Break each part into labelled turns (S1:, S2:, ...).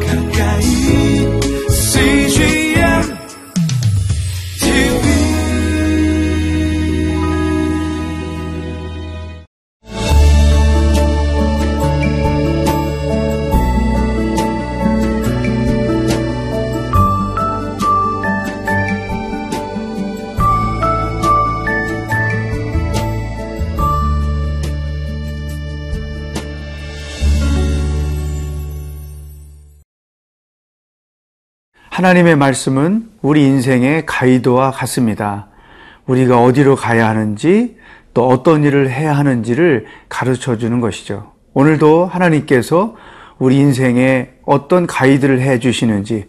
S1: 가까
S2: 하나님의 말씀은 우리 인생의 가이드와 같습니다. 우리가 어디로 가야 하는지 또 어떤 일을 해야 하는지를 가르쳐 주는 것이죠. 오늘도 하나님께서 우리 인생에 어떤 가이드를 해 주시는지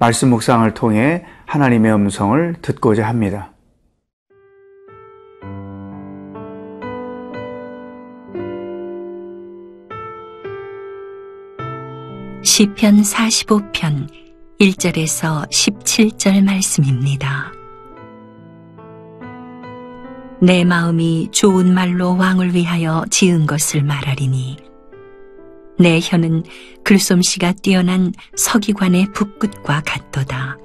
S2: 말씀 묵상을 통해 하나님의 음성을 듣고자 합니다.
S3: 시편 45편 1절에서 17절 말씀입니다. 내 마음이 좋은 말로 왕을 위하여 지은 것을 말하리니 내 혀는 글솜씨가 뛰어난 서기관의 붓끝과 같도다.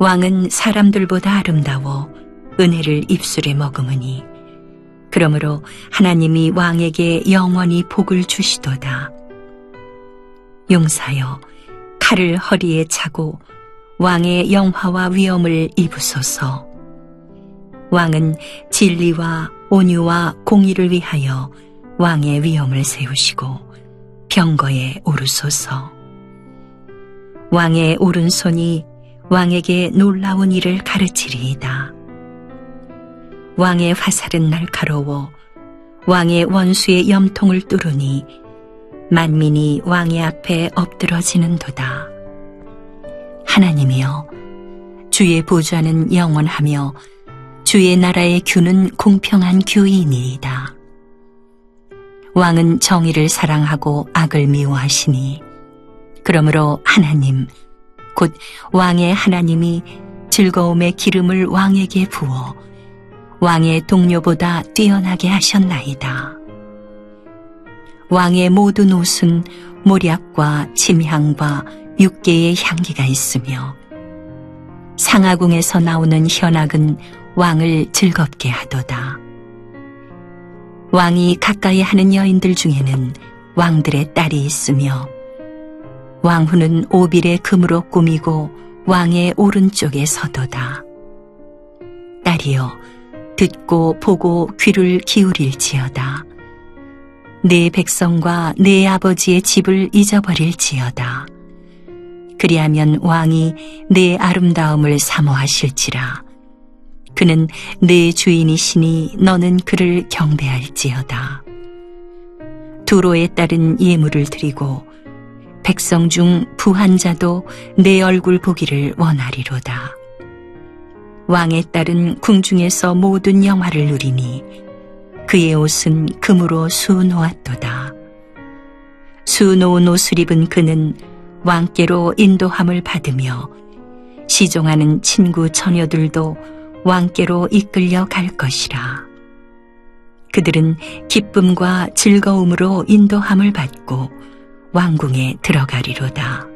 S3: 왕은 사람들보다 아름다워 은혜를 입술에 머금으니 그러므로 하나님이 왕에게 영원히 복을 주시도다. 용사여 칼을 허리에 차고 왕의 영화와 위엄을 입으소서. 왕은 진리와 온유와 공의를 위하여 왕의 위엄을 세우시고 병거에 오르소서. 왕의 오른손이 왕에게 놀라운 일을 가르치리이다. 왕의 화살은 날카로워 왕의 원수의 염통을 뚫으니 만민이 왕의 앞에 엎드러지는도다. 하나님이여, 주의 보좌는 영원하며 주의 나라의 규는 공평한 규이니이다. 왕은 정의를 사랑하고 악을 미워하시니, 그러므로 하나님, 곧 왕의 하나님이 즐거움의 기름을 왕에게 부어 왕의 동료보다 뛰어나게 하셨나이다. 왕의 모든 옷은 모략과 침향과 육계의 향기가 있으며 상하궁에서 나오는 현악은 왕을 즐겁게 하도다. 왕이 가까이 하는 여인들 중에는 왕들의 딸이 있으며 왕후는 오빌의 금으로 꾸미고 왕의 오른쪽에 서도다. 딸이여 듣고 보고 귀를 기울일지어다. 내 백성과 내 아버지의 집을 잊어버릴지어다. 그리하면 왕이 내 아름다움을 사모하실지라. 그는 내 주인이시니 너는 그를 경배할지어다. 두로에 따른 예물을 드리고 백성 중 부한 자도 내 얼굴 보기를 원하리로다. 왕의 딸은 궁중에서 모든 영화를 누리니 그의 옷은 금으로 수놓았도다. 수놓은 옷을 입은 그는 왕께로 인도함을 받으며 시종하는 친구 처녀들도 왕께로 이끌려 갈 것이라. 그들은 기쁨과 즐거움으로 인도함을 받고 왕궁에 들어가리로다.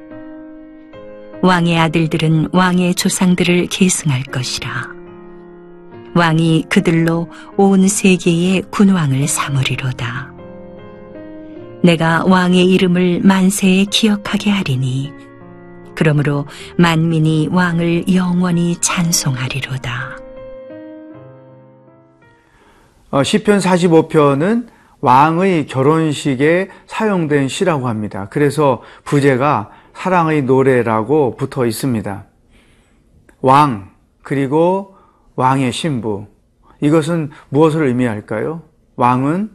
S3: 왕의 아들들은 왕의 조상들을 계승할 것이라. 왕이 그들로 온 세계의 군왕을 삼으리로다. 내가 왕의 이름을 만세에 기억하게 하리니 그러므로 만민이 왕을 영원히 찬송하리로다.
S2: 어, 시편 45편은 왕의 결혼식에 사용된 시라고 합니다. 그래서 부제가 사랑의 노래라고 붙어 있습니다. 왕, 그리고 왕의 신부. 이것은 무엇을 의미할까요? 왕은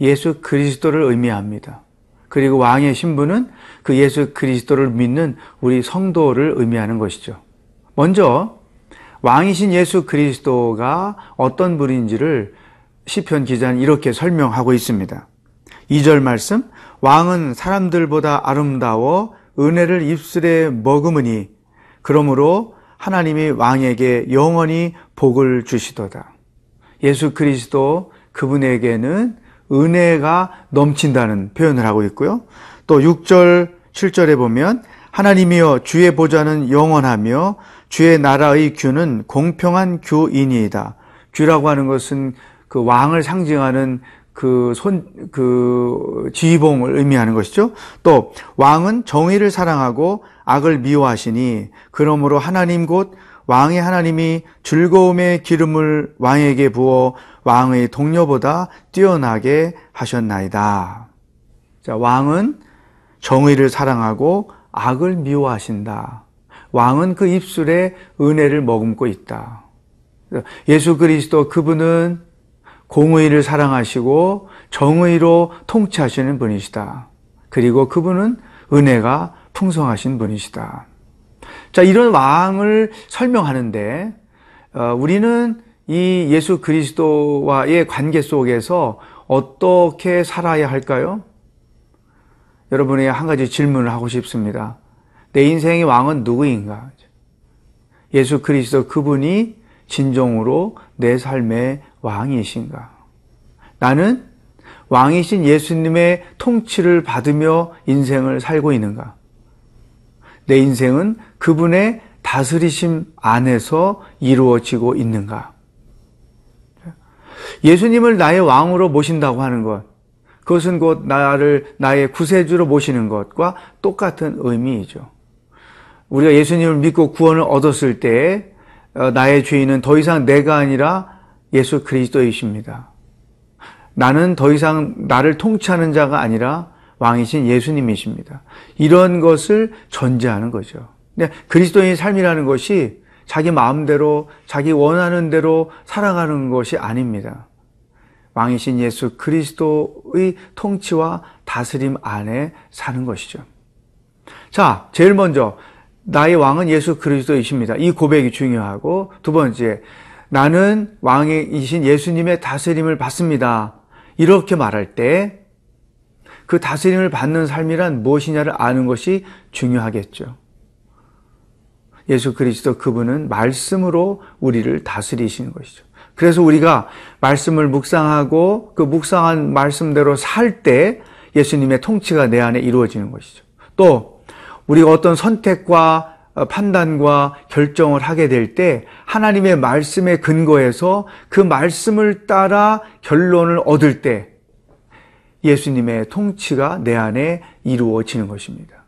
S2: 예수 그리스도를 의미합니다. 그리고 왕의 신부는 그 예수 그리스도를 믿는 우리 성도를 의미하는 것이죠. 먼저 왕이신 예수 그리스도가 어떤 분인지를 시편 기자는 이렇게 설명하고 있습니다. 2절 말씀 왕은 사람들보다 아름다워 은혜를 입술에 머금으니 그러므로 하나님이 왕에게 영원히 복을 주시도다. 예수 그리스도 그분에게는 은혜가 넘친다는 표현을 하고 있고요. 또 6절, 7절에 보면 하나님이여 주의 보좌는 영원하며 주의 나라의 규는 공평한 규이니이다. 규라고 하는 것은 그 왕을 상징하는 그 손, 그 지휘봉을 의미하는 것이죠. 또 왕은 정의를 사랑하고 악을 미워하시니 그러므로 하나님 곧 왕의 하나님이 즐거움의 기름을 왕에게 부어 왕의 동료보다 뛰어나게 하셨나이다. 자, 왕은 정의를 사랑하고 악을 미워하신다. 왕은 그 입술에 은혜를 머금고 있다. 예수 그리스도 그분은 공의를 사랑하시고 정의로 통치하시는 분이시다. 그리고 그분은 은혜가 풍성하신 분이시다. 자, 이런 왕을 설명하는데, 어, 우리는 이 예수 그리스도와의 관계 속에서 어떻게 살아야 할까요? 여러분에게 한 가지 질문을 하고 싶습니다. 내 인생의 왕은 누구인가? 예수 그리스도 그분이 진정으로 내 삶의 왕이신가? 나는 왕이신 예수님의 통치를 받으며 인생을 살고 있는가? 내 인생은 그분의 다스리심 안에서 이루어지고 있는가? 예수님을 나의 왕으로 모신다고 하는 것, 그것은 곧 나를 나의 구세주로 모시는 것과 똑같은 의미이죠. 우리가 예수님을 믿고 구원을 얻었을 때 어, 나의 죄인은 더 이상 내가 아니라 예수 그리스도이십니다. 나는 더 이상 나를 통치하는 자가 아니라 왕이신 예수님이십니다. 이런 것을 전제하는 거죠. 그리스도인의 삶이라는 것이 자기 마음대로 자기 원하는 대로 살아가는 것이 아닙니다. 왕이신 예수 그리스도의 통치와 다스림 안에 사는 것이죠. 자, 제일 먼저 나의 왕은 예수 그리스도이십니다. 이 고백이 중요하고 두 번째 나는 왕이신 예수님의 다스림을 받습니다. 이렇게 말할 때 그 다스림을 받는 삶이란 무엇이냐를 아는 것이 중요하겠죠. 예수 그리스도 그분은 말씀으로 우리를 다스리시는 것이죠. 그래서 우리가 말씀을 묵상하고 그 묵상한 말씀대로 살 때 예수님의 통치가 내 안에 이루어지는 것이죠. 또 우리가 어떤 선택과 어, 판단과 결정을 하게 될 때 하나님의 말씀에 근거해서 그 말씀을 따라 결론을 얻을 때 예수님의 통치가 내 안에 이루어지는 것입니다.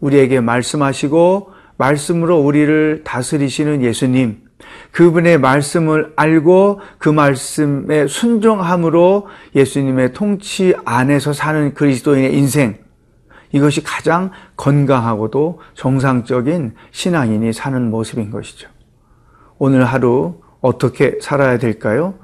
S2: 우리에게 말씀하시고 말씀으로 우리를 다스리시는 예수님, 그분의 말씀을 알고 그 말씀에 순종함으로 예수님의 통치 안에서 사는 그리스도인의 인생, 이것이 가장 건강하고도 정상적인 신앙인이 사는 모습인 것이죠. 오늘 하루 어떻게 살아야 될까요?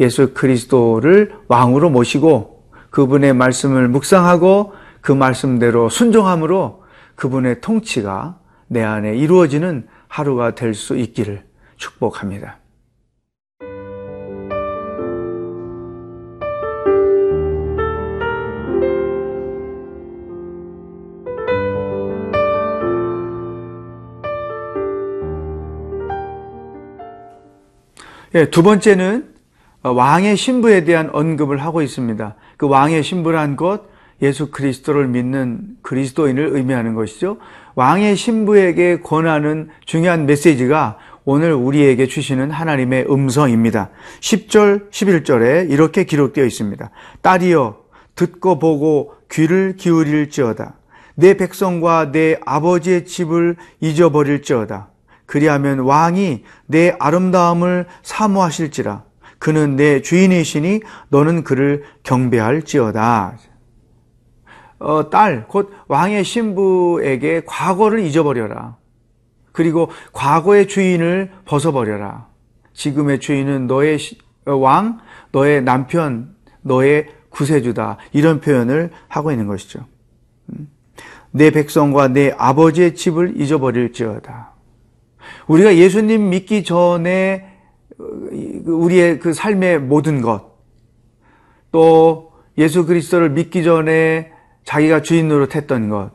S2: 예수 그리스도를 왕으로 모시고 그분의 말씀을 묵상하고 그 말씀대로 순종함으로 그분의 통치가 내 안에 이루어지는 하루가 될 수 있기를 축복합니다. 예, 두 번째는 왕의 신부에 대한 언급을 하고 있습니다. 그 왕의 신부란 것, 예수 그리스도를 믿는 그리스도인을 의미하는 것이죠. 왕의 신부에게 권하는 중요한 메시지가 오늘 우리에게 주시는 하나님의 음성입니다. 10절, 11절에 이렇게 기록되어 있습니다. 딸이여, 듣고 보고 귀를 기울일지어다. 내 백성과 내 아버지의 집을 잊어버릴지어다. 그리하면 왕이 내 아름다움을 사모하실지라. 그는 내 주인이시니 너는 그를 경배할지어다. 어, 딸, 곧 왕의 신부에게 과거를 잊어버려라. 그리고 과거의 주인을 벗어버려라. 지금의 주인은 너의 어, 왕, 너의 남편, 너의 구세주다. 이런 표현을 하고 있는 것이죠. 음. 내 백성과 내 아버지의 집을 잊어버릴지어다. 우리가 예수님 믿기 전에 어, 우리의 그 삶의 모든 것, 또 예수 그리스도를 믿기 전에 자기가 주인 노릇했던 것,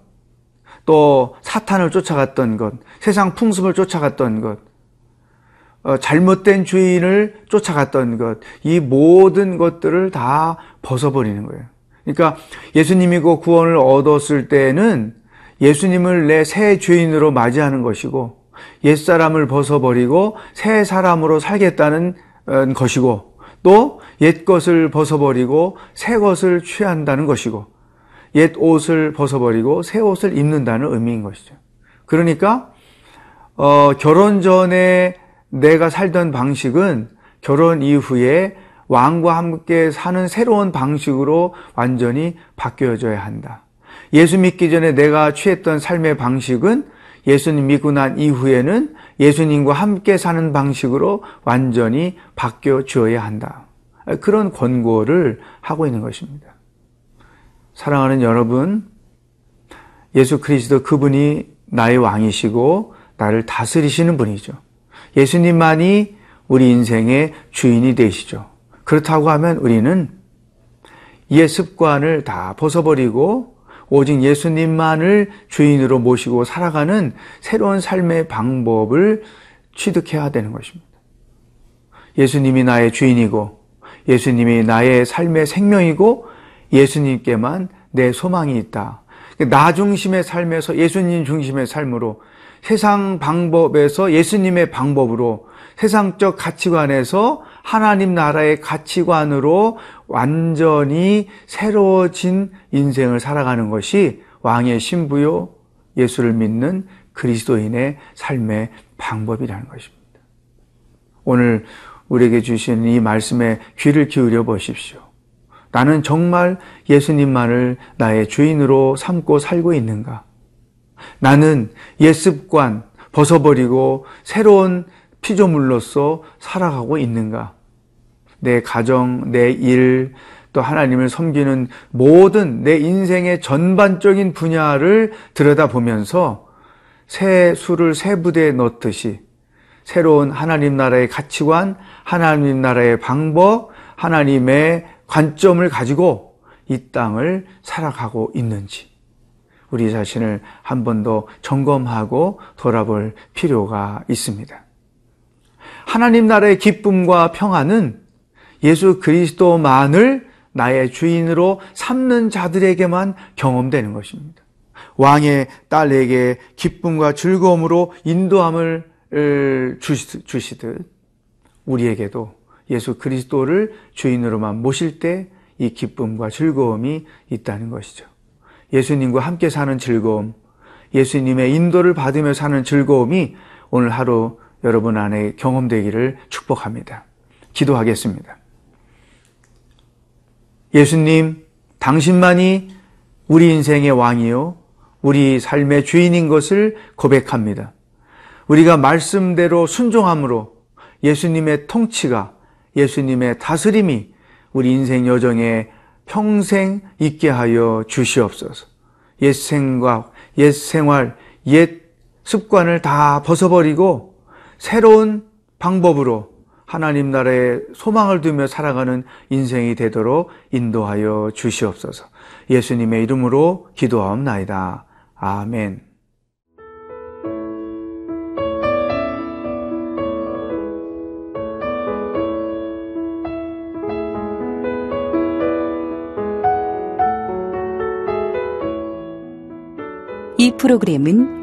S2: 또 사탄을 쫓아갔던 것, 세상 풍습을 쫓아갔던 것, 어, 잘못된 주인을 쫓아갔던 것, 이 모든 것들을 다 벗어버리는 거예요. 그러니까 예수님이고 구원을 얻었을 때는 예수님을 내 새 주인으로 맞이하는 것이고 옛사람을 벗어버리고 새 사람으로 살겠다는 어, 것이고 또 옛것을 벗어버리고 새 것을 취한다는 것이고 옛 옷을 벗어버리고 새 옷을 입는다는 의미인 것이죠. 그러니까 어, 결혼 전에 내가 살던 방식은 결혼 이후에 왕과 함께 사는 새로운 방식으로 완전히 바뀌어져야 한다. 예수 믿기 전에 내가 취했던 삶의 방식은 예수님 믿고 난 이후에는 예수님과 함께 사는 방식으로 완전히 바뀌어 주어야 한다. 그런 권고를 하고 있는 것입니다. 사랑하는 여러분, 예수 그리스도 그분이 나의 왕이시고 나를 다스리시는 분이죠. 예수님만이 우리 인생의 주인이 되시죠. 그렇다고 하면 우리는 옛 습관을 다 벗어버리고 오직 예수님만을 주인으로 모시고 살아가는 새로운 삶의 방법을 취득해야 되는 것입니다. 예수님이 나의 주인이고 예수님이 나의 삶의 생명이고 예수님께만 내 소망이 있다. 나 중심의 삶에서 예수님 중심의 삶으로 세상 방법에서 예수님의 방법으로 세상적 가치관에서 하나님 나라의 가치관으로 완전히 새로워진 인생을 살아가는 것이 왕의 신부요 예수를 믿는 그리스도인의 삶의 방법이라는 것입니다. 오늘 우리에게 주신 이 말씀에 귀를 기울여 보십시오. 나는 정말 예수님만을 나의 주인으로 삼고 살고 있는가? 나는 옛 습관 벗어버리고 새로운 피조물로서 살아가고 있는가? 내 가정, 내 일, 또 하나님을 섬기는 모든 내 인생의 전반적인 분야를 들여다보면서 새 수를 새 부대에 넣듯이 새로운 하나님 나라의 가치관, 하나님 나라의 방법, 하나님의 관점을 가지고 이 땅을 살아가고 있는지 우리 자신을 한 번 더 점검하고 돌아볼 필요가 있습니다. 하나님 나라의 기쁨과 평안은 예수 그리스도만을 나의 주인으로 삼는 자들에게만 경험되는 것입니다. 왕의 딸에게 기쁨과 즐거움으로 인도함을 주시듯 우리에게도 예수 그리스도를 주인으로만 모실 때 이 기쁨과 즐거움이 있다는 것이죠. 예수님과 함께 사는 즐거움, 예수님의 인도를 받으며 사는 즐거움이 오늘 하루 여러분 안에 경험되기를 축복합니다. 기도하겠습니다. 예수님, 당신만이 우리 인생의 왕이요, 우리 삶의 주인인 것을 고백합니다. 우리가 말씀대로 순종함으로 예수님의 통치가, 예수님의 다스림이 우리 인생 여정에 평생 있게 하여 주시옵소서. 옛 생각, 옛 생활, 옛 습관을 다 벗어버리고 새로운 방법으로 하나님 나라에 소망을 두며 살아가는 인생이 되도록 인도하여 주시옵소서. 예수님의 이름으로 기도하옵나이다. 아멘.
S4: 이 프로그램은